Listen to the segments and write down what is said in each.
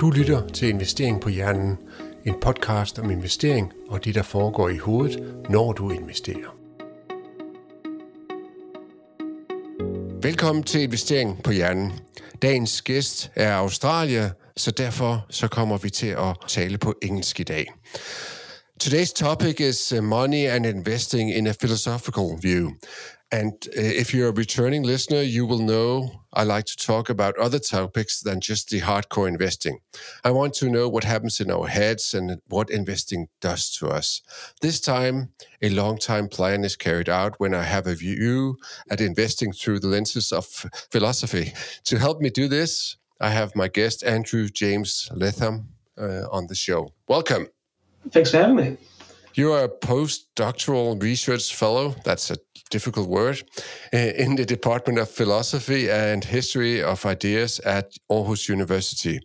Du lytter til Investering på Hjernen, en podcast om investering og det, der foregår i hovedet, når du investerer. Velkommen til Investering på Hjernen. Dagens gæst er Australier, så derfor så kommer vi til at tale på engelsk i dag. Today's topic is money and investing in a philosophical view. And uh, if you're a returning listener, you will know I like to talk about other topics than just the hardcore investing. I want to know what happens in our heads and what investing does to us. This time, a long time plan is carried out when I have a view at investing through the lenses of philosophy. To help me do this, I have my guest, Andrew James Latham, uh, on the show. Welcome. Thanks for having me. You are a postdoctoral research fellow. That's a difficult word in the Department of Philosophy and History of Ideas at Aarhus University.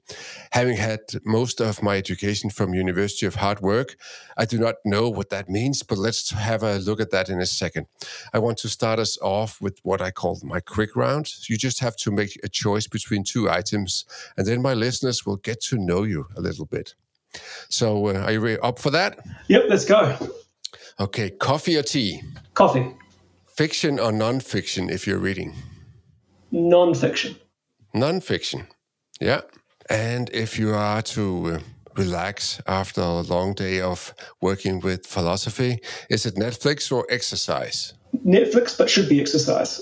Having had most of my education from University of Hard Work, I do not know what that means, but let's have a look at that in a second. I want to start us off with what I call my quick round. You just have to make a choice between two items, and then my listeners will get to know you a little bit. So, uh, are you up for that? Yep, let's go. Okay, coffee or tea? Coffee. Fiction or non-fiction if you're reading? Non-fiction. Non-fiction, yeah. And if you are to uh, relax after a long day of working with philosophy, is it Netflix or exercise? Netflix, but should be exercise.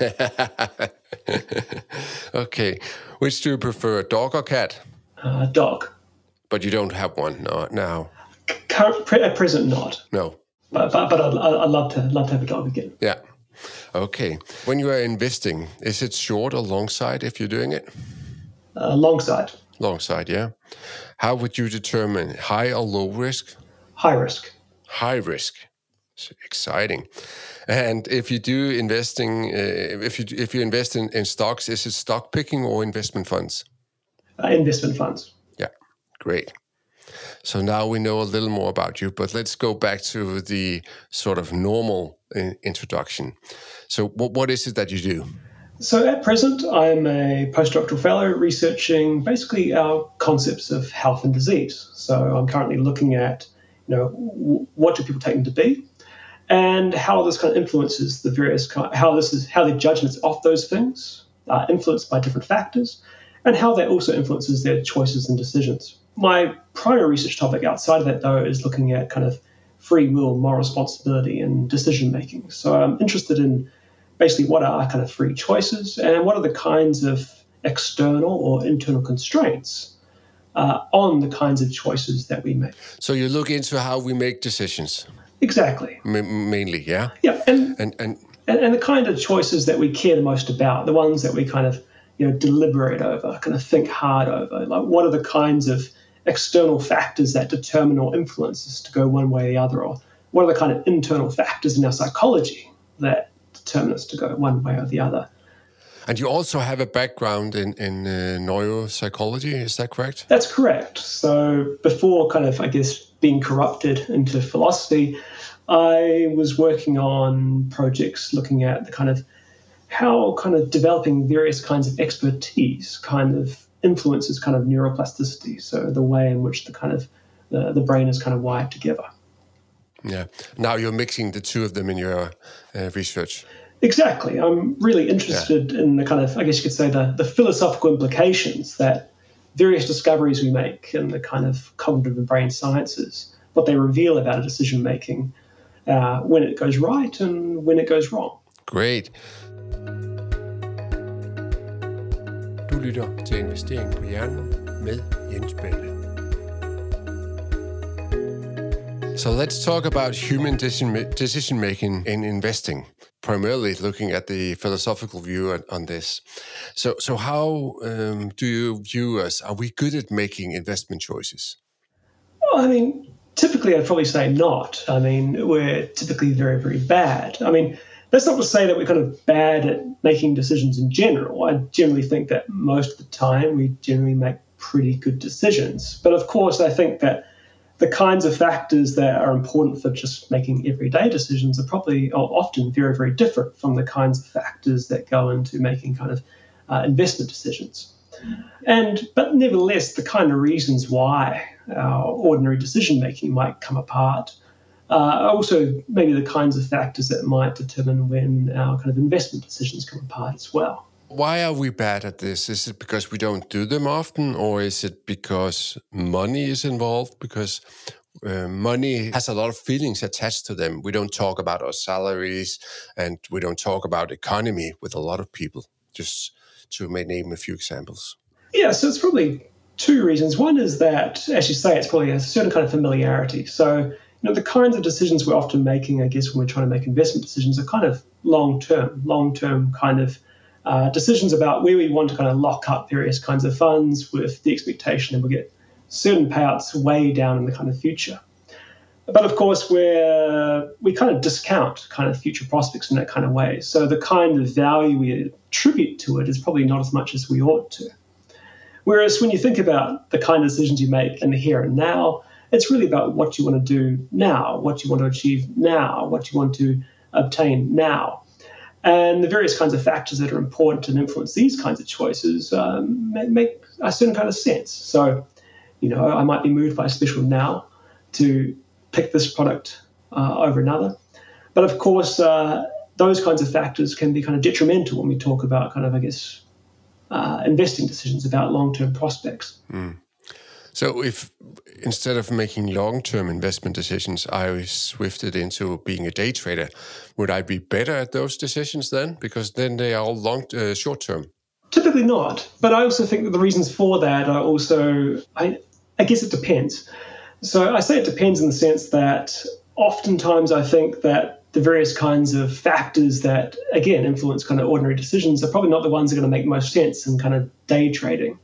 okay, which do you prefer, dog or cat? Uh, dog. But you don't have one no, now. Current, at present, not. No. But but, but I'd, I'd love to love to have a dog again. Yeah. Okay. When you are investing, is it short or long side if you're doing it? Uh, long side. Long side, yeah. How would you determine high or low risk? High risk. High risk. It's exciting. And if you do investing, uh, if you if you invest in, in stocks, is it stock picking or investment funds? Uh, investment funds. Great. So now we know a little more about you, but let's go back to the sort of normal introduction. So, what, what is it that you do? So, at present, I'm a postdoctoral fellow researching basically our concepts of health and disease. So, I'm currently looking at, you know, what do people take them to be, and how this kind of influences the various kind, how this is how their judgments of those things are influenced by different factors, and how that also influences their choices and decisions. My primary research topic outside of that, though, is looking at kind of free will, moral responsibility, and decision making. So I'm interested in basically what are kind of free choices and what are the kinds of external or internal constraints uh, on the kinds of choices that we make. So you look into how we make decisions. Exactly. M- mainly, yeah. Yeah, and, and and and the kind of choices that we care the most about, the ones that we kind of you know deliberate over, kind of think hard over. Like, what are the kinds of external factors that determine or influence us to go one way or the other, or what are the kind of internal factors in our psychology that determine us to go one way or the other. And you also have a background in, in uh, neuropsychology, is that correct? That's correct. So before kind of, I guess, being corrupted into philosophy, I was working on projects looking at the kind of how kind of developing various kinds of expertise kind of influences kind of neuroplasticity, so the way in which the kind of the, the brain is kind of wired together. Yeah. Now you're mixing the two of them in your uh, research. Exactly. I'm really interested yeah. in the kind of, I guess you could say, the, the philosophical implications that various discoveries we make in the kind of cognitive and brain sciences, what they reveal about a decision making, uh, when it goes right and when it goes wrong. Great. Lytter til Investering på Hjernen med Jens. So let's talk about human decision making in investing, primarily looking at the philosophical view on, on this. So, so how um, do you view us? Are we good at making investment choices? Well, I mean, typically I'd probably say not. I mean, we're typically very, very bad. I mean, that's not to say that we're kind of bad at making decisions in general. I generally think that most of the time we generally make pretty good decisions. But of course, I think that the kinds of factors that are important for just making everyday decisions are probably are often very, very different from the kinds of factors that go into making kind of uh, investment decisions. And but nevertheless, the kind of reasons why our ordinary decision making might come apart uh, also maybe the kinds of factors that might determine when our kind of investment decisions come apart as well. Why are we bad at this? Is it because we don't do them often, or is it because money is involved? Because uh, money has a lot of feelings attached to them. We don't talk about our salaries and we don't talk about economy with a lot of people, just to name a few examples. Yeah, so it's probably two reasons. One is that, as you say, it's probably a certain kind of familiarity. So, you know, the kinds of decisions we're often making, I guess, when we're trying to make investment decisions are kind of long term, long term kind of uh, decisions about where we want to kind of lock up various kinds of funds with the expectation that we'll get certain payouts way down in the kind of future. But of course, we're, we kind of discount kind of future prospects in that kind of way. So the kind of value we attribute to it is probably not as much as we ought to. Whereas when you think about the kind of decisions you make in the here and now, it's really about what you want to do now, what you want to achieve now, what you want to obtain now. And the various kinds of factors that are important and influence these kinds of choices um, make a certain kind of sense. So, you know, I might be moved by a special now to pick this product uh, over another. But of course, uh, those kinds of factors can be kind of detrimental when we talk about kind of, I guess, uh, investing decisions about long term prospects. Mm. So, if instead of making long term investment decisions, I was swifted into being a day trader, would I be better at those decisions then? Because then they are all long, uh, short term. Typically not. But I also think that the reasons for that are also, I, I guess it depends. So I say it depends in the sense that oftentimes I think that the various kinds of factors that, again, influence kind of ordinary decisions are probably not the ones that are going to make most sense in kind of day trading.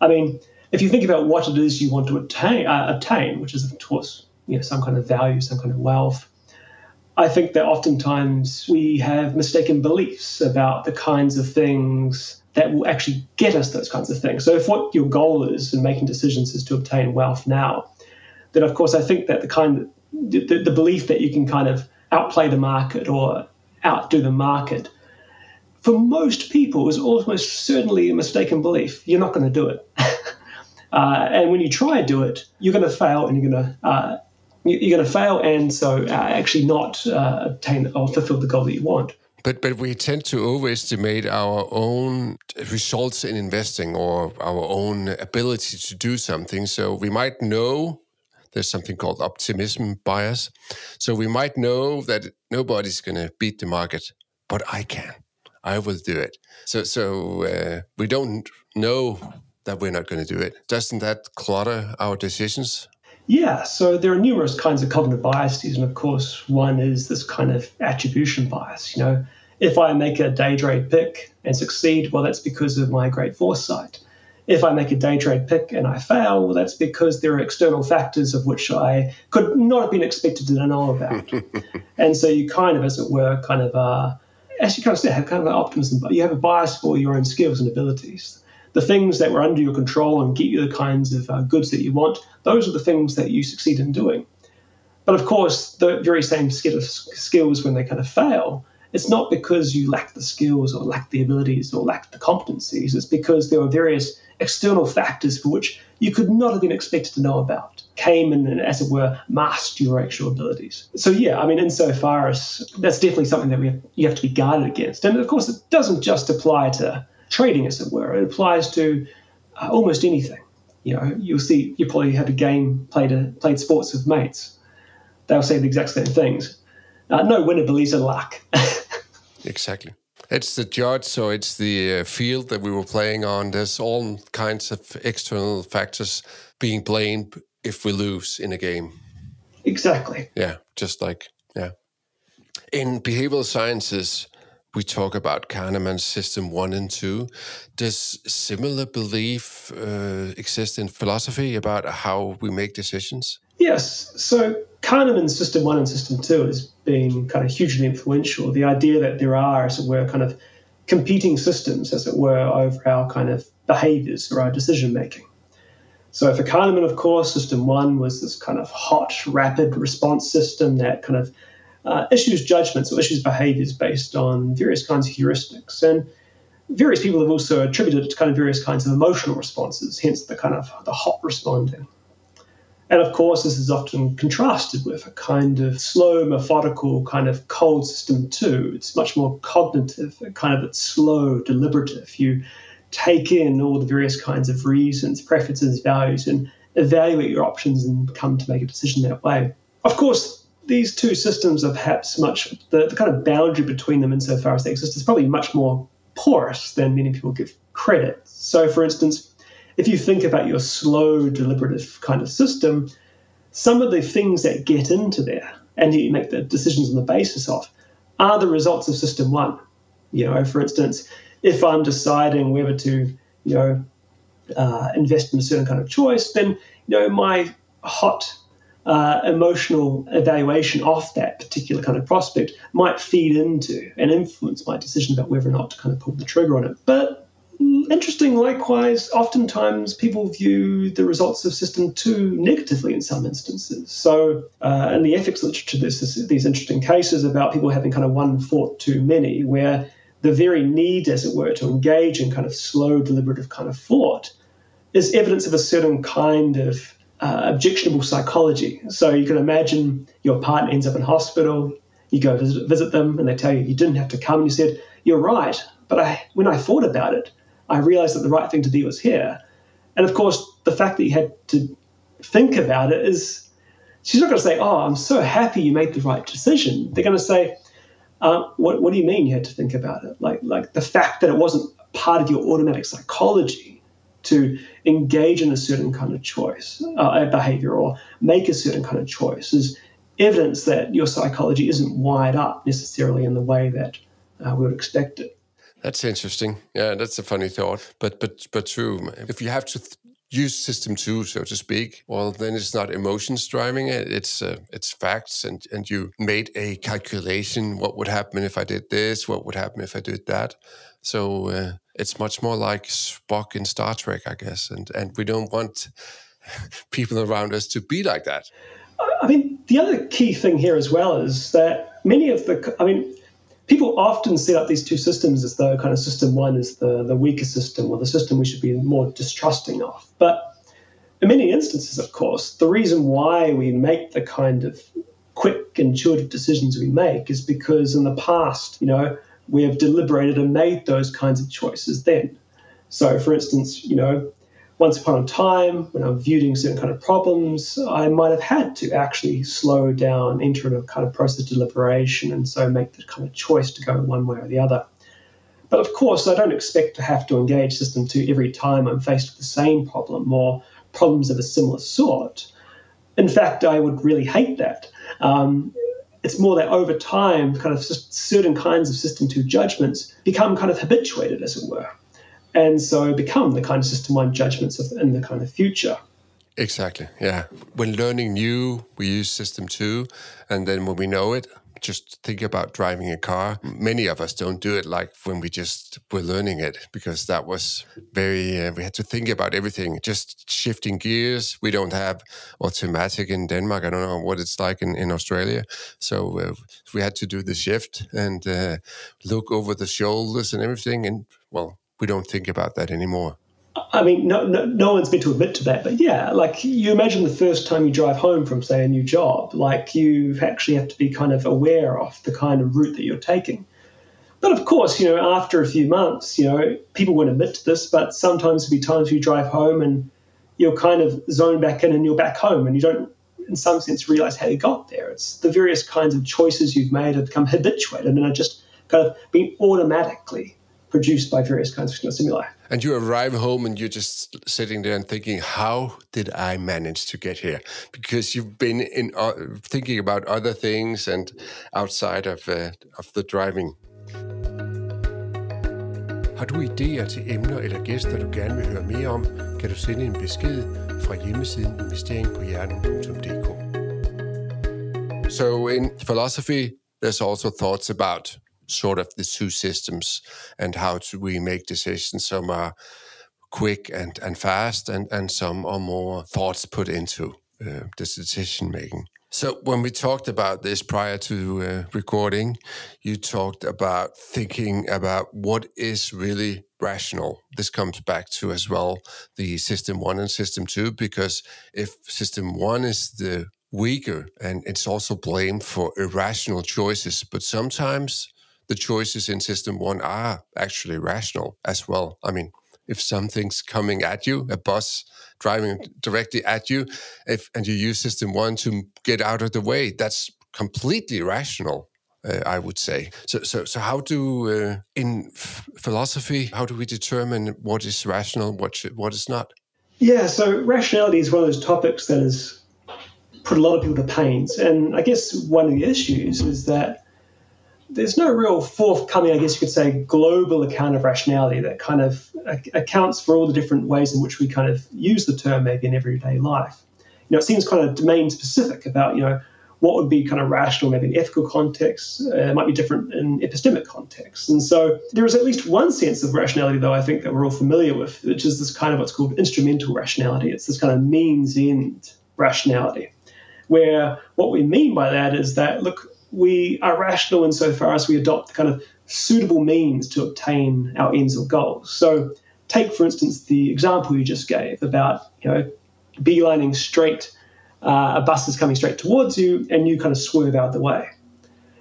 I mean, if you think about what it is you want to attain, uh, which is, of course, you know, some kind of value, some kind of wealth, I think that oftentimes we have mistaken beliefs about the kinds of things that will actually get us those kinds of things. So, if what your goal is in making decisions is to obtain wealth now, then of course I think that the kind the, the belief that you can kind of outplay the market or outdo the market for most people is almost certainly a mistaken belief. You're not going to do it. uh, and when you try to do it, you're going to fail and you're going to uh, you're going to fail and so uh, actually not uh, obtain or fulfill the goal that you want. But but we tend to overestimate our own results in investing or our own ability to do something. So we might know there's something called optimism bias. So we might know that nobody's going to beat the market, but I can. I will do it. So so uh, we don't know that we're not going to do it. Doesn't that clutter our decisions? Yeah, so there are numerous kinds of cognitive biases, and of course, one is this kind of attribution bias. You know, if I make a day trade pick and succeed, well, that's because of my great foresight. If I make a day trade pick and I fail, well, that's because there are external factors of which I could not have been expected to know about. and so you kind of, as it were, kind of, uh, as you kind of say, have kind of an optimism, but you have a bias for your own skills and abilities. The things that were under your control and get you the kinds of uh, goods that you want, those are the things that you succeed in doing. But of course, the very same set of skills, when they kind of fail, it's not because you lack the skills or lack the abilities or lack the competencies. It's because there are various external factors for which you could not have been expected to know about came and, as it were, masked your actual abilities. So, yeah, I mean, insofar as that's definitely something that we have, you have to be guarded against. And of course, it doesn't just apply to trading, as it were, it applies to uh, almost anything. You know, you'll see, you probably had a game, played, a, played sports with mates. They'll say the exact same things. Uh, no winner believes in luck. exactly. It's the judge, so it's the uh, field that we were playing on. There's all kinds of external factors being blamed if we lose in a game. Exactly. Yeah, just like, yeah. In behavioral sciences, we talk about Kahneman's system one and two. Does similar belief uh, exist in philosophy about how we make decisions? Yes. So Kahneman's system one and system two has been kind of hugely influential. The idea that there are, as it were, kind of competing systems, as it were, over our kind of behaviors or our decision making. So for Kahneman, of course, system one was this kind of hot, rapid response system that kind of uh, issues judgments or issues behaviors based on various kinds of heuristics. And various people have also attributed it to kind of various kinds of emotional responses, hence the kind of the hot responding. And of course, this is often contrasted with a kind of slow, methodical, kind of cold system too. It's much more cognitive, kind of it's slow, deliberative. You take in all the various kinds of reasons, preferences, values, and evaluate your options and come to make a decision that way. Of course, these two systems are perhaps much, the, the kind of boundary between them insofar as they exist is probably much more porous than many people give credit. So, for instance, if you think about your slow, deliberative kind of system, some of the things that get into there and you make the decisions on the basis of are the results of system one. You know, for instance, if I'm deciding whether to, you know, uh, invest in a certain kind of choice, then you know my hot uh, emotional evaluation of that particular kind of prospect might feed into and influence my decision about whether or not to kind of pull the trigger on it. But interesting, likewise, oftentimes people view the results of System 2 negatively in some instances. So, uh, in the ethics literature, there's these interesting cases about people having kind of one thought too many, where the very need, as it were, to engage in kind of slow, deliberative kind of thought is evidence of a certain kind of uh, objectionable psychology. So, you can imagine your partner ends up in hospital, you go visit, visit them, and they tell you you didn't have to come, and you said, You're right, but I, when I thought about it, I realized that the right thing to do was here. And of course, the fact that you had to think about it is, she's not going to say, Oh, I'm so happy you made the right decision. They're going to say, uh, what, what do you mean you had to think about it? Like, like the fact that it wasn't part of your automatic psychology to engage in a certain kind of choice, uh, behavior, or make a certain kind of choice is evidence that your psychology isn't wired up necessarily in the way that uh, we would expect it. That's interesting. Yeah, that's a funny thought, but but but true. If you have to th- use system two, so to speak, well, then it's not emotions driving it. It's uh, it's facts, and and you made a calculation. What would happen if I did this? What would happen if I did that? So uh, it's much more like Spock in Star Trek, I guess, and and we don't want people around us to be like that. I mean, the other key thing here as well is that many of the, I mean, people often set up these two systems as though kind of system one is the, the weaker system or the system we should be more distrusting of. But in many instances, of course, the reason why we make the kind of quick, intuitive decisions we make is because in the past, you know, we have deliberated and made those kinds of choices then. So, for instance, you know, once upon a time, when I'm viewing certain kind of problems, I might have had to actually slow down, enter in a kind of process of deliberation, and so make the kind of choice to go one way or the other. But of course, I don't expect to have to engage System 2 every time I'm faced with the same problem or problems of a similar sort. In fact, I would really hate that. Um, it's more that over time, kind of certain kinds of System 2 judgments become kind of habituated, as it were and so become the kind of system one judgments of, in the kind of future. Exactly. Yeah. When learning new, we use system two, and then when we know it, just think about driving a car. Many of us don't do it like when we just were learning it because that was very, uh, we had to think about everything, just shifting gears. We don't have automatic in Denmark. I don't know what it's like in, in Australia. So uh, we had to do the shift and uh, look over the shoulders and everything. And well, we don't think about that anymore. I mean, no, no, no one's meant to admit to that, but yeah, like you imagine the first time you drive home from, say, a new job, like you actually have to be kind of aware of the kind of route that you're taking. But of course, you know, after a few months, you know, people won't admit to this, but sometimes there'll be times you drive home and you're kind of zone back in and you're back home and you don't, in some sense, realize how you got there. It's the various kinds of choices you've made have become habituated and are just kind of being automatically produced by various kinds of stimuli. And you arrive home and you're just sitting there and thinking, how did I manage to get here? Because you've been in uh, thinking about other things and outside of, uh, of the driving. Har du idéer til emner eller gæster, du gerne vil høre mere om, kan du sende en besked fra hjemmesiden investeringpohjernen.dk. So in philosophy, there's also thoughts about sort of the two systems and how to, we make decisions. Some are quick and, and fast, and, and some are more thoughts put into uh, the decision making. So, when we talked about this prior to uh, recording, you talked about thinking about what is really rational. This comes back to as well the system one and system two, because if system one is the weaker and it's also blamed for irrational choices, but sometimes the choices in system one are actually rational as well. I mean, if something's coming at you, a bus driving directly at you, if and you use system one to get out of the way, that's completely rational. Uh, I would say. So, so, so how do uh, in philosophy how do we determine what is rational, what should, what is not? Yeah, so rationality is one of those topics that has put a lot of people to pains, and I guess one of the issues is that there's no real forthcoming, I guess you could say, global account of rationality that kind of accounts for all the different ways in which we kind of use the term maybe in everyday life. You know, it seems kind of domain specific about, you know, what would be kind of rational maybe in ethical contexts, uh, might be different in epistemic contexts. And so there is at least one sense of rationality, though, I think that we're all familiar with, which is this kind of what's called instrumental rationality. It's this kind of means end rationality, where what we mean by that is that, look, we are rational insofar as we adopt the kind of suitable means to obtain our ends or goals. So, take for instance the example you just gave about you know beelining straight, uh, a bus is coming straight towards you, and you kind of swerve out of the way.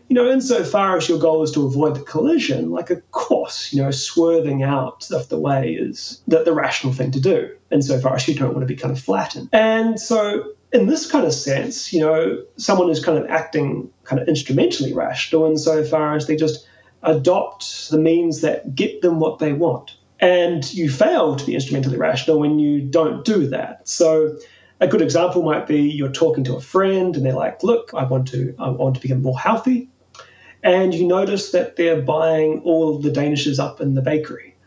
You know, insofar as your goal is to avoid the collision, like of course, you know, swerving out of the way is the, the rational thing to do, insofar as you don't want to be kind of flattened. And so in this kind of sense, you know, someone who's kind of acting kind of instrumentally rational insofar as they just adopt the means that get them what they want. And you fail to be instrumentally rational when you don't do that. So a good example might be you're talking to a friend and they're like, look, I want to I want to become more healthy. And you notice that they're buying all of the danishes up in the bakery.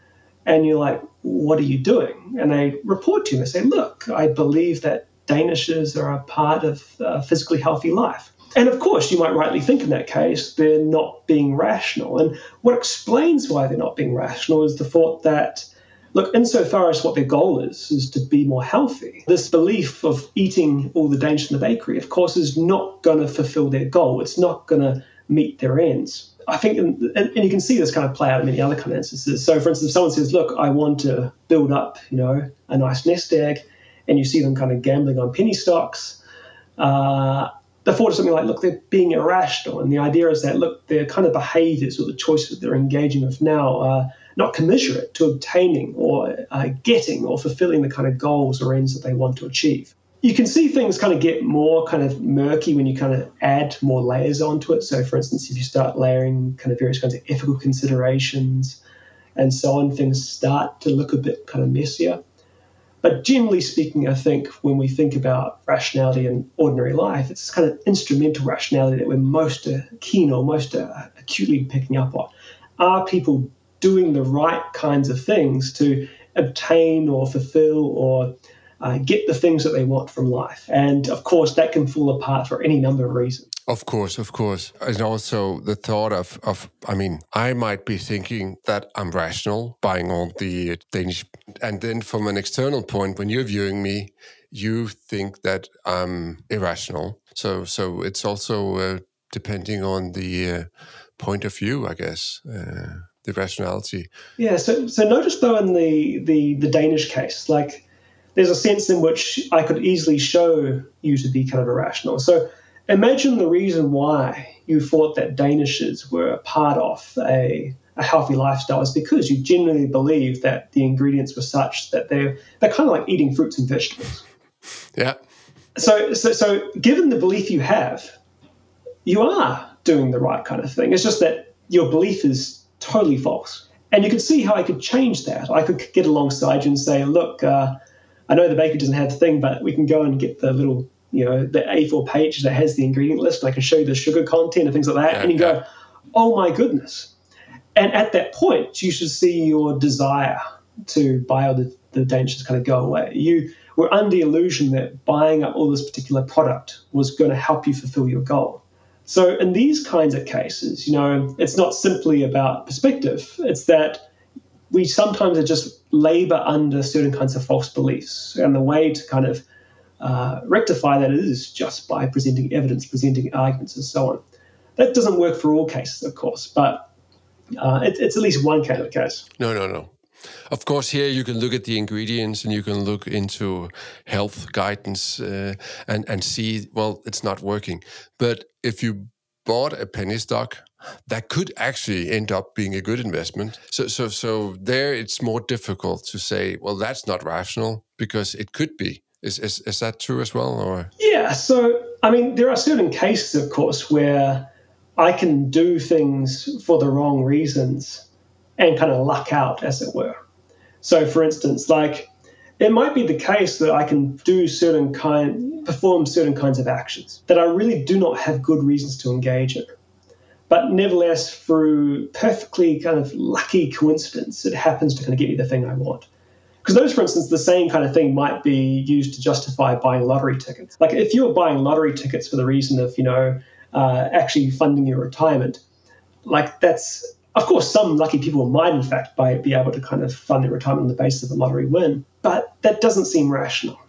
And you're like, what are you doing? And they report to you and say, look, I believe that danishes are a part of a physically healthy life. And of course, you might rightly think in that case they're not being rational. And what explains why they're not being rational is the thought that, look, insofar as what their goal is, is to be more healthy, this belief of eating all the danish in the bakery, of course, is not going to fulfill their goal. It's not going to meet their ends. I think, and, you can see this kind of play out in many other kind of instances. So, for instance, if someone says, "Look, I want to build up, you know, a nice nest egg," and you see them kind of gambling on penny stocks. Uh, the thought is something like, look, they're being irrational. And the idea is that, look, their kind of behaviors or the choices that they're engaging with now are not commensurate to obtaining or uh, getting or fulfilling the kind of goals or ends that they want to achieve. You can see things kind of get more kind of murky when you kind of add more layers onto it. So, for instance, if you start layering kind of various kinds of ethical considerations and so on, things start to look a bit kind of messier. But generally speaking, I think when we think about rationality in ordinary life, it's kind of instrumental rationality that we're most uh, keen or most uh, acutely picking up on. Are people doing the right kinds of things to obtain or fulfill or uh, get the things that they want from life? And of course, that can fall apart for any number of reasons. Of course, of course. And also the thought of, of I mean, I might be thinking that I'm rational buying all the Danish. And then from an external point, when you're viewing me, you think that I'm irrational. So, so it's also uh, depending on the uh, point of view, I guess. Uh, the rationality. Yeah. So, so notice though in the the the Danish case, like there's a sense in which I could easily show you to be kind of irrational. So Imagine the reason why you thought that Danishes were a part of a, a healthy lifestyle is because you genuinely believe that the ingredients were such that they're they're kind of like eating fruits and vegetables. Yeah. So so so given the belief you have, you are doing the right kind of thing. It's just that your belief is totally false. And you can see how I could change that. I could get alongside you and say, look, uh, I know the baker doesn't have the thing, but we can go and get the little you know, the A4 page that has the ingredient list. I can show you the sugar content and things like that. Yeah, and you yeah. go, oh my goodness. And at that point, you should see your desire to buy all the, the dangers kind of go away. You were under the illusion that buying up all this particular product was going to help you fulfill your goal. So, in these kinds of cases, you know, it's not simply about perspective, it's that we sometimes are just labor under certain kinds of false beliefs. And the way to kind of uh, rectify that is just by presenting evidence, presenting arguments, and so on. That doesn't work for all cases, of course, but uh, it, it's at least one kind of case. No, no, no. Of course, here you can look at the ingredients and you can look into health guidance uh, and and see well it's not working. But if you bought a penny stock, that could actually end up being a good investment. So so so there it's more difficult to say well that's not rational because it could be. Is, is, is that true as well? Or yeah, so I mean, there are certain cases, of course, where I can do things for the wrong reasons and kind of luck out, as it were. So, for instance, like it might be the case that I can do certain kind, perform certain kinds of actions that I really do not have good reasons to engage in. But nevertheless, through perfectly kind of lucky coincidence, it happens to kind of get me the thing I want. Because those, for instance, the same kind of thing might be used to justify buying lottery tickets. Like if you're buying lottery tickets for the reason of, you know, uh, actually funding your retirement, like that's, of course, some lucky people might, in fact, buy, be able to kind of fund their retirement on the basis of a lottery win, but that doesn't seem rational.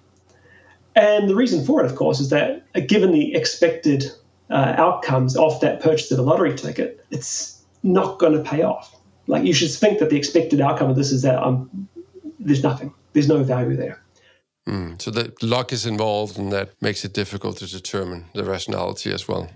And the reason for it, of course, is that uh, given the expected uh, outcomes off that purchase of a lottery ticket, it's not going to pay off. Like you should think that the expected outcome of this is that I'm there's nothing. There's no value there. Mm, so the luck is involved, and that makes it difficult to determine the rationality as well.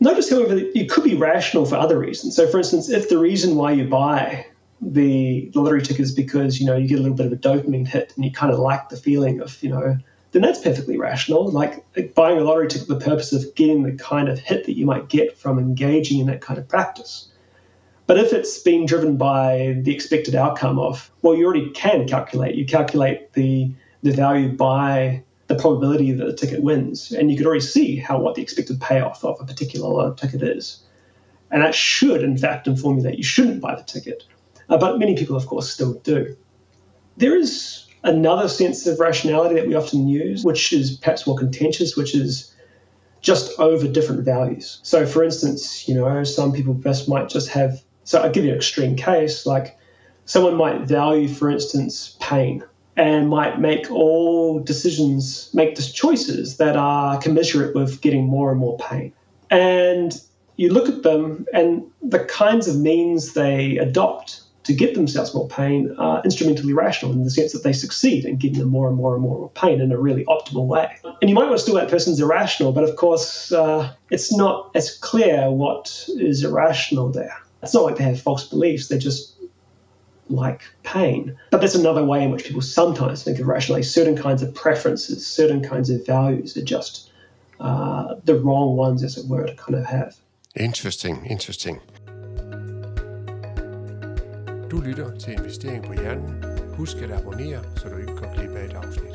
Notice, however, that it could be rational for other reasons. So, for instance, if the reason why you buy the lottery ticket is because you know you get a little bit of a dopamine hit and you kind of like the feeling of you know, then that's perfectly rational. Like buying a lottery ticket for the purpose of getting the kind of hit that you might get from engaging in that kind of practice. But if it's being driven by the expected outcome of, well, you already can calculate. You calculate the the value by the probability that the ticket wins, and you could already see how what the expected payoff of a particular ticket is, and that should, in fact, inform you that you shouldn't buy the ticket. Uh, but many people, of course, still do. There is another sense of rationality that we often use, which is perhaps more contentious, which is just over different values. So, for instance, you know, some people just might just have so I'll give you an extreme case like someone might value, for instance, pain and might make all decisions, make choices that are commensurate with getting more and more pain. And you look at them and the kinds of means they adopt to give themselves more pain are instrumentally rational in the sense that they succeed in giving them more and more and more pain in a really optimal way. And you might want to still that person's irrational, but of course, uh, it's not as clear what is irrational there. It's not like they have false beliefs, they're just like pain. But that's another way in which people sometimes think of rationality. Certain kinds of preferences, certain kinds of values are just uh, the wrong ones, as it were, to kind of have. Interesting, interesting. Du lytter til Investering på Hjernen. Husk at abonnere, så du ikke går glip af et afsnit.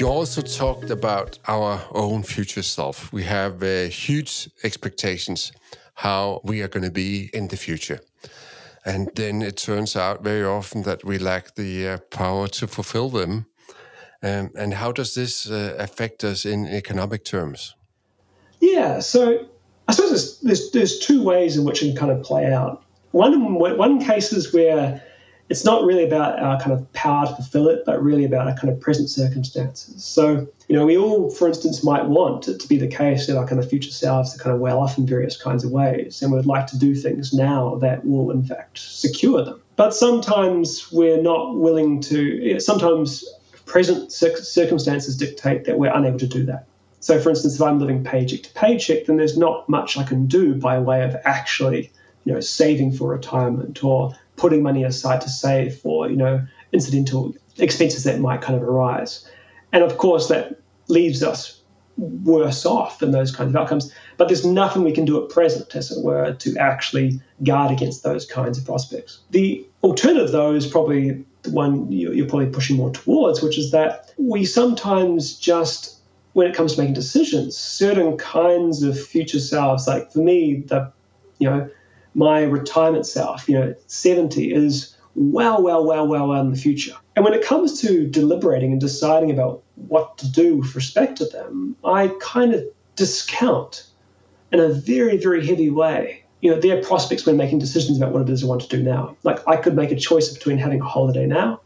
You also talked about our own future self. We have uh, huge expectations how we are going to be in the future. And then it turns out very often that we lack the uh, power to fulfill them. Um, and how does this uh, affect us in economic terms? Yeah, so I suppose there's, there's, there's two ways in which it can kind of play out. One, one case is where it's not really about our kind of power to fulfill it, but really about our kind of present circumstances. So, you know, we all, for instance, might want it to be the case that our kind of future selves are kind of well off in various kinds of ways, and we'd like to do things now that will, in fact, secure them. But sometimes we're not willing to, you know, sometimes present circumstances dictate that we're unable to do that. So, for instance, if I'm living paycheck to paycheck, then there's not much I can do by way of actually, you know, saving for retirement or putting money aside to save for, you know, incidental expenses that might kind of arise. And of course, that leaves us worse off in those kinds of outcomes. But there's nothing we can do at present, as it were, to actually guard against those kinds of prospects. The alternative, though, is probably the one you're probably pushing more towards, which is that we sometimes just, when it comes to making decisions, certain kinds of future selves, like for me, the, you know, my retirement self, you know, 70 is well, well, well, well, in the future. And when it comes to deliberating and deciding about what to do with respect to them, I kind of discount in a very, very heavy way, you know, their prospects when making decisions about what it is I want to do now. Like I could make a choice between having a holiday now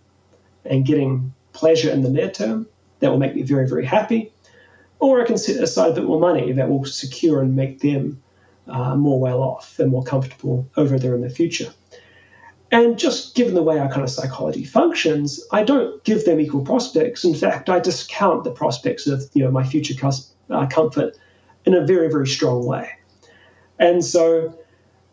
and getting pleasure in the near term that will make me very, very happy. Or I can set aside a bit more money that will secure and make them uh, more well off and more comfortable over there in the future. And just given the way our kind of psychology functions, I don't give them equal prospects. In fact, I discount the prospects of you know my future uh, comfort in a very very strong way. And so,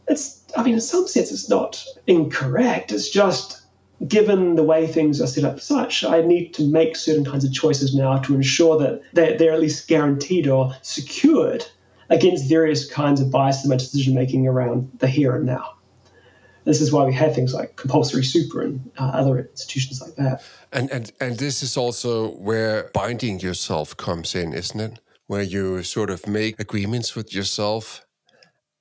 it's I mean, in some sense, it's not incorrect. It's just given the way things are set up such, I need to make certain kinds of choices now to ensure that they're, they're at least guaranteed or secured against various kinds of bias in my decision making around the here and now. This is why we have things like compulsory super and uh, other institutions like that. And, and and this is also where binding yourself comes in, isn't it? Where you sort of make agreements with yourself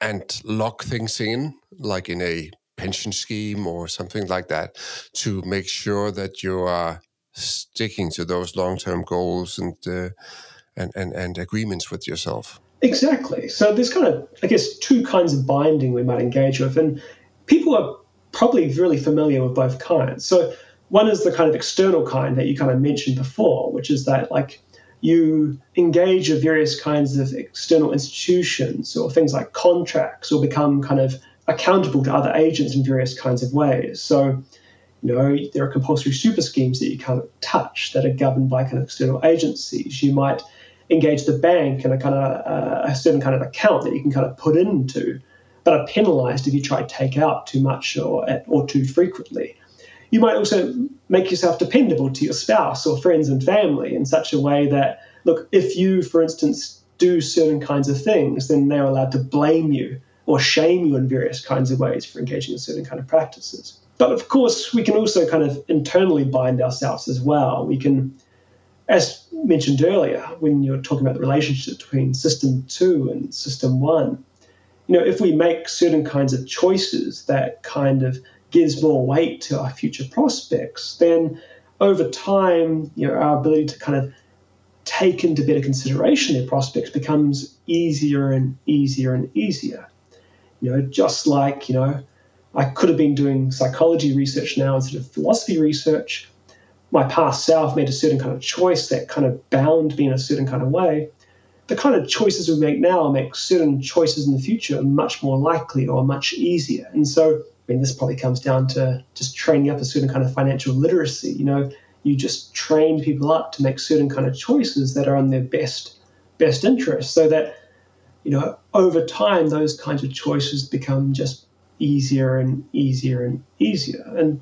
and lock things in, like in a pension scheme or something like that, to make sure that you are sticking to those long-term goals and uh, and, and and agreements with yourself. Exactly. So there's kind of, I guess, two kinds of binding we might engage with, and people are probably really familiar with both kinds. So one is the kind of external kind that you kind of mentioned before, which is that like you engage with various kinds of external institutions or things like contracts or become kind of accountable to other agents in various kinds of ways. So, you know, there are compulsory super schemes that you can't touch that are governed by kind of external agencies. You might engage the bank in a kind of uh, a certain kind of account that you can kind of put into but are penalised if you try to take out too much or, or too frequently. You might also make yourself dependable to your spouse or friends and family in such a way that, look, if you, for instance, do certain kinds of things, then they're allowed to blame you or shame you in various kinds of ways for engaging in certain kind of practices. But of course, we can also kind of internally bind ourselves as well. We can, as mentioned earlier, when you're talking about the relationship between system two and system one, you know, if we make certain kinds of choices that kind of gives more weight to our future prospects, then over time, you know, our ability to kind of take into better consideration their prospects becomes easier and easier and easier. You know, just like, you know, I could have been doing psychology research now instead of philosophy research. My past self made a certain kind of choice that kind of bound me in a certain kind of way the kind of choices we make now make certain choices in the future much more likely or much easier. And so, I mean, this probably comes down to just training up a certain kind of financial literacy. You know, you just train people up to make certain kind of choices that are in their best best interest, so that you know over time those kinds of choices become just easier and easier and easier. And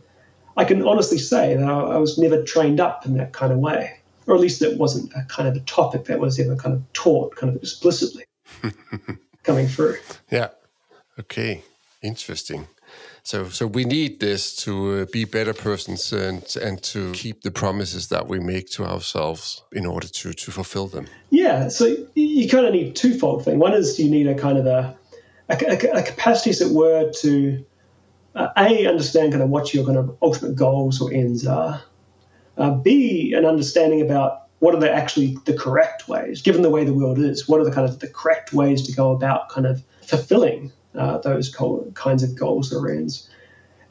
I can honestly say that I, I was never trained up in that kind of way or at least it wasn't a kind of a topic that was ever kind of taught kind of explicitly coming through. Yeah. Okay. Interesting. So, so we need this to uh, be better persons and and to keep the promises that we make to ourselves in order to to fulfill them. Yeah. So you kind of need twofold thing. One is you need a kind of a a, a, capacity, as it were, to uh, a understand kind of what your kind of ultimate goals or ends are, uh, B, an understanding about what are the actually the correct ways, given the way the world is, what are the kind of the correct ways to go about kind of fulfilling uh, those kinds of goals or ends.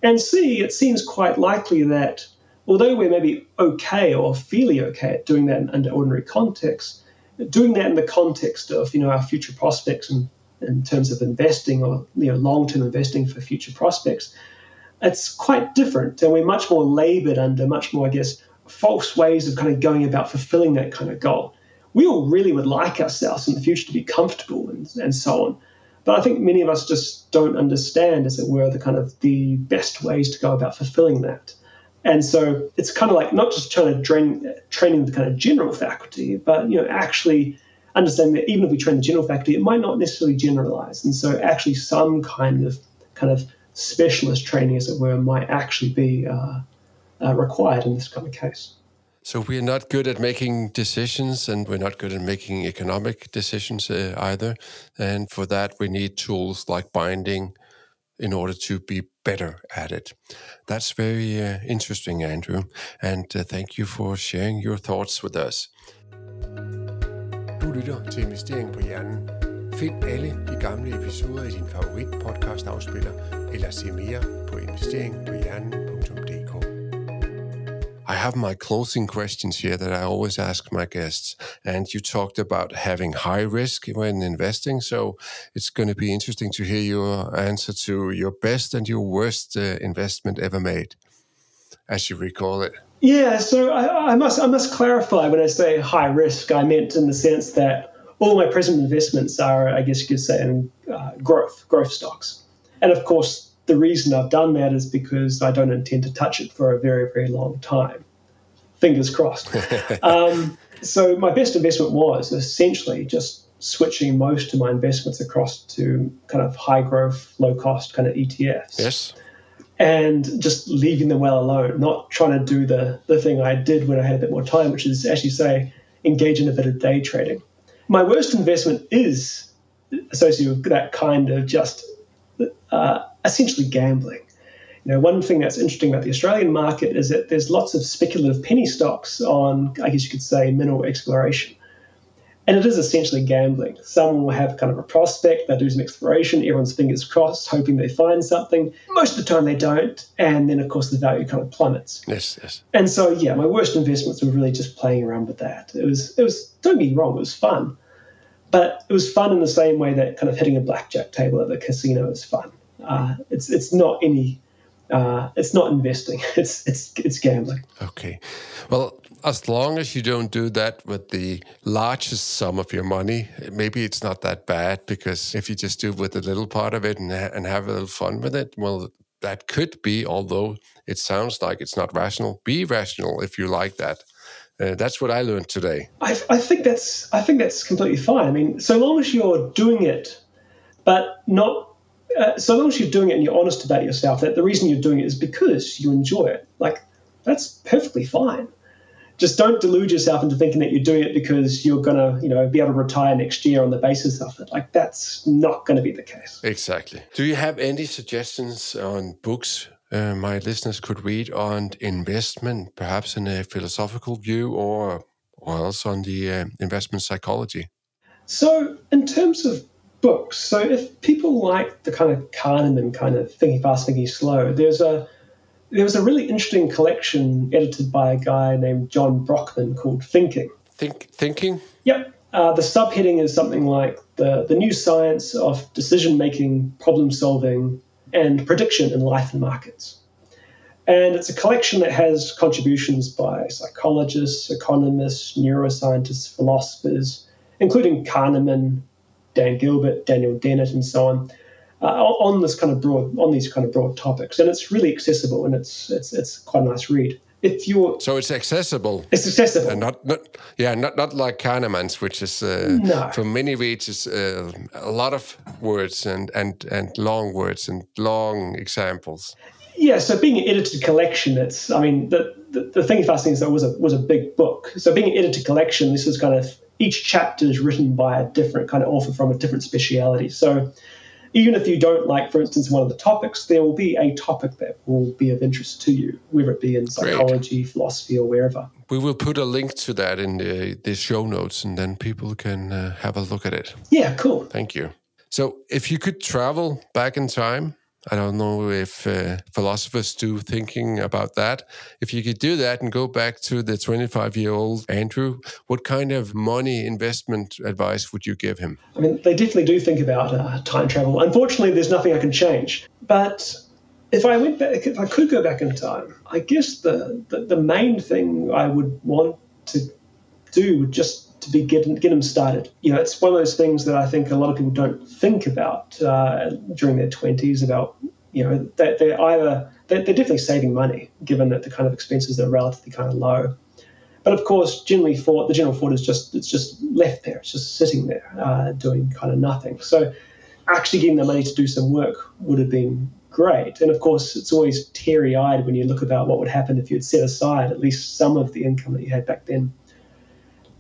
And C, it seems quite likely that although we're maybe okay or fairly okay at doing that under ordinary contexts, doing that in the context of you know our future prospects and in terms of investing or you know long-term investing for future prospects, it's quite different, and we're much more laboured under much more, I guess, false ways of kind of going about fulfilling that kind of goal. We all really would like ourselves in the future to be comfortable and, and so on. But I think many of us just don't understand, as it were, the kind of the best ways to go about fulfilling that. And so it's kind of like not just trying to train, training the kind of general faculty, but you know actually understanding that even if we train the general faculty, it might not necessarily generalize. And so actually some kind of kind of specialist training, as it were, might actually be uh, uh, required in this kind of case. So we're not good at making decisions, and we're not good at making economic decisions uh, either. And for that, we need tools like binding in order to be better at it. That's very uh, interesting, Andrew. And uh, thank you for sharing your thoughts with us. Du lytter til Investering på Hjernen. Find alle de gamle episoder i din favorit podcast afspiller, eller se mere på investeringpohjernen.dk. I have my closing questions here that I always ask my guests. And you talked about having high risk when investing. So it's going to be interesting to hear your answer to your best and your worst uh, investment ever made, as you recall it. Yeah, so I, I, must I must clarify when I say high risk, I meant in the sense that all my present investments are, I guess you could say, in uh, growth, growth stocks. And of course, the reason I've done that is because I don't intend to touch it for a very, very long time. Fingers crossed. um, so my best investment was essentially just switching most of my investments across to kind of high growth, low cost kind of ETFs. Yes. And just leaving them well alone, not trying to do the, the thing I did when I had a bit more time, which is actually say engage in a bit of day trading. My worst investment is associated with that kind of just uh, essentially gambling. You know, one thing that's interesting about the Australian market is that there's lots of speculative penny stocks on, I guess you could say, mineral exploration. And it is essentially gambling. Someone will have kind of a prospect, they do some exploration, everyone's fingers crossed, hoping they find something. Most of the time they don't. And then, of course, the value kind of plummets. Yes, yes. And so, yeah, my worst investments were really just playing around with that. It was, it was, don't get me wrong, it was fun. But it was fun in the same way that kind of hitting a blackjack table at the casino is fun. Uh, it's it's not any. Uh, it's not investing. It's it's it's gambling. Okay, well, as long as you don't do that with the largest sum of your money, maybe it's not that bad. Because if you just do with a little part of it and and have a little fun with it, well, that could be. Although it sounds like it's not rational, be rational if you like that. Uh, that's what I learned today. I, I think that's I think that's completely fine. I mean, so long as you're doing it, but not uh, so long as you're doing it and you're honest about yourself, that the reason you're doing it is because you enjoy it. Like that's perfectly fine. Just don't delude yourself into thinking that you're doing it because you're gonna, you know, be able to retire next year on the basis of it. Like that's not going to be the case. Exactly. Do you have any suggestions on books uh, my listeners could read on investment, perhaps in a philosophical view, or or else on the uh, investment psychology? So, in terms of books. So if people like the kind of Kahneman kind of thinking fast, thinking slow, there's a there was a really interesting collection edited by a guy named John Brockman called Thinking. Think thinking. Yep. Uh, the subheading is something like the the new science of decision making, problem solving, and prediction in life and markets. And it's a collection that has contributions by psychologists, economists, neuroscientists, philosophers, including Kahneman, Dan Gilbert, Daniel Dennett, and so on, uh, on this kind of broad on these kind of broad topics, and it's really accessible and it's it's it's quite a nice read. If you're so it's accessible. It's accessible, and not not yeah not not like Kahneman's, which is uh, no. for many reads uh, a lot of words and and and long words and long examples. Yeah, so being an edited collection, it's I mean the the, the thing fascinating is that it was a was a big book. So being an edited collection, this is kind of each chapter is written by a different kind of author from a different speciality. So even if you don't like, for instance, one of the topics, there will be a topic that will be of interest to you, whether it be in psychology, Great. philosophy, or wherever. We will put a link to that in the, the show notes, and then people can uh, have a look at it. Yeah, cool. Thank you. So, if you could travel back in time I don't know if uh, philosophers do thinking about that. If you could do that and go back to the 25 year old Andrew, what kind of money investment advice would you give him? I mean, they definitely do think about uh, time travel. Unfortunately, there's nothing I can change. But if I went back, if I could go back in time, I guess the, the, the main thing I would want to do would just to be get, get them started. You know, it's one of those things that I think a lot of people don't think about uh, during their 20s about, you know, that they're either, they're, they're definitely saving money given that the kind of expenses are relatively kind of low. But of course, generally, for the general fund is just it's just left there. It's just sitting there, uh, doing kind of nothing. So, actually getting the money to do some work would have been great. And of course, it's always teary-eyed when you look about what would happen if you had set aside at least some of the income that you had back then.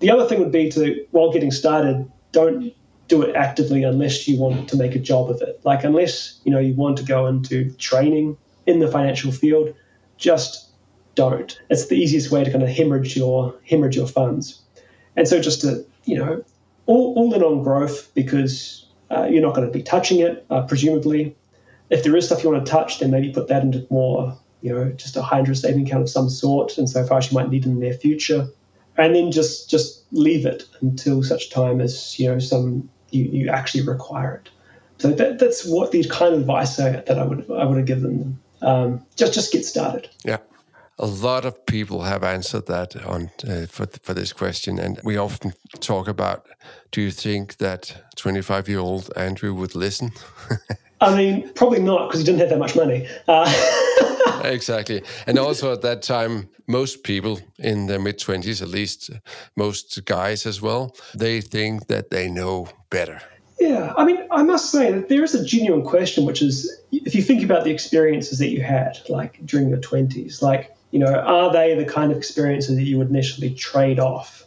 The other thing would be to, while getting started, don't do it actively unless you want to make a job of it. Like unless you know you want to go into training in the financial field, just don't. It's the easiest way to kind of hemorrhage your hemorrhage your funds. And so just to you know, all, all in on growth because uh, you're not going to be touching it, uh, presumably. If there is stuff you want to touch, then maybe put that into more you know, just a high interest saving account of some sort, and so far as you might need in the near future, and then just just leave it until such time as you know some you, you actually require it. So that, that's what the kind of advice I, that I would I would have given them. Um, just just get started. Yeah. A lot of people have answered that on uh, for for this question, and we often talk about: Do you think that twenty-five year old Andrew would listen? I mean, probably not because he didn't have that much money. Uh, exactly. And also at that time, most people in their mid 20s, at least most guys as well, they think that they know better. Yeah, I mean, I must say that there is a genuine question, which is if you think about the experiences that you had, like during your 20s, like, you know, are they the kind of experiences that you would initially trade off,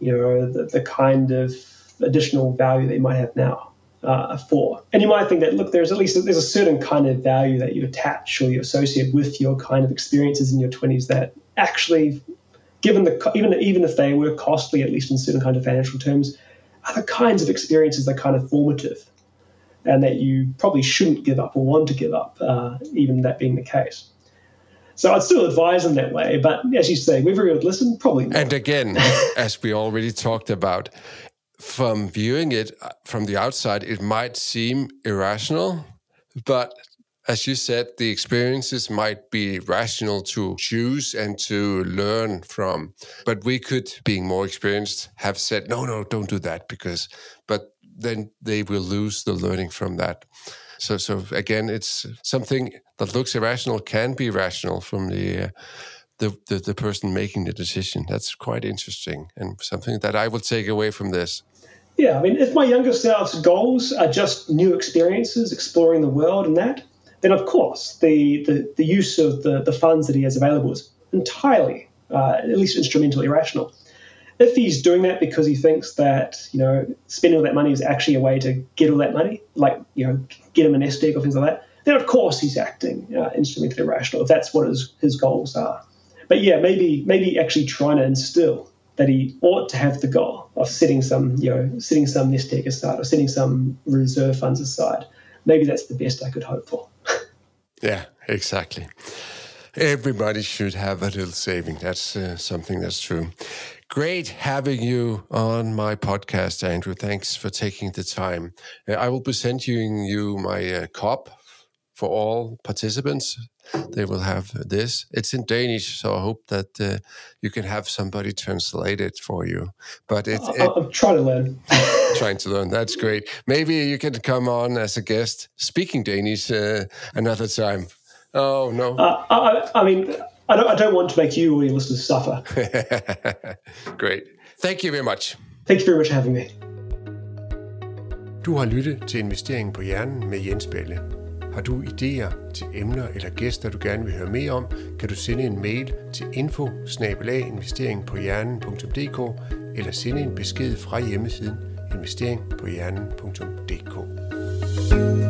you know, the, the kind of additional value that you might have now? Uh, for. And you might think that look, there's at least there's a certain kind of value that you attach or you associate with your kind of experiences in your 20s that actually, given the even even if they were costly, at least in certain kind of financial terms, are the kinds of experiences that are kind of formative, and that you probably shouldn't give up or want to give up, uh, even that being the case. So I'd still advise in that way, but as you say, whether you would listen, probably not. And again, as we already talked about, from viewing it uh, from the outside, it might seem irrational, but as you said, the experiences might be rational to choose and to learn from. But we could, being more experienced, have said, no, no, don't do that because, but then they will lose the learning from that. So, so again, it's something that looks irrational can be rational from the. Uh, the, the, the person making the decision. That's quite interesting and something that I will take away from this. Yeah, I mean, if my younger self's goals are just new experiences, exploring the world and that, then of course the, the, the use of the, the funds that he has available is entirely, uh, at least instrumentally rational. If he's doing that because he thinks that, you know, spending all that money is actually a way to get all that money, like, you know, get him a nest egg or things like that, then of course he's acting uh, instrumentally rational if that's what his, his goals are but yeah, maybe maybe actually trying to instill that he ought to have the goal of setting some, you know, setting some nest egg aside or setting some reserve funds aside. Maybe that's the best I could hope for. yeah, exactly. Everybody should have a little saving. That's uh, something that's true. Great having you on my podcast, Andrew. Thanks for taking the time. Uh, I will be sending you my uh, cop for all participants they will have this. It's in Danish, so I hope that uh, you can have somebody translate it for you. But it, it I'm trying to learn. trying to learn. That's great. Maybe you can come on as a guest speaking Danish uh, another time. Oh no. Uh, I, I, mean, I don't, I don't want to make you or your listeners suffer. great. Thank you very much. Thank you very much for having me. Du har lyttet til Investeringen på Hjernen med Jens Balle. Har du idéer til emner eller gæster, du gerne vil høre mere om, kan du sende en mail til info eller sende en besked fra hjemmesiden investeringpohjernen.dk.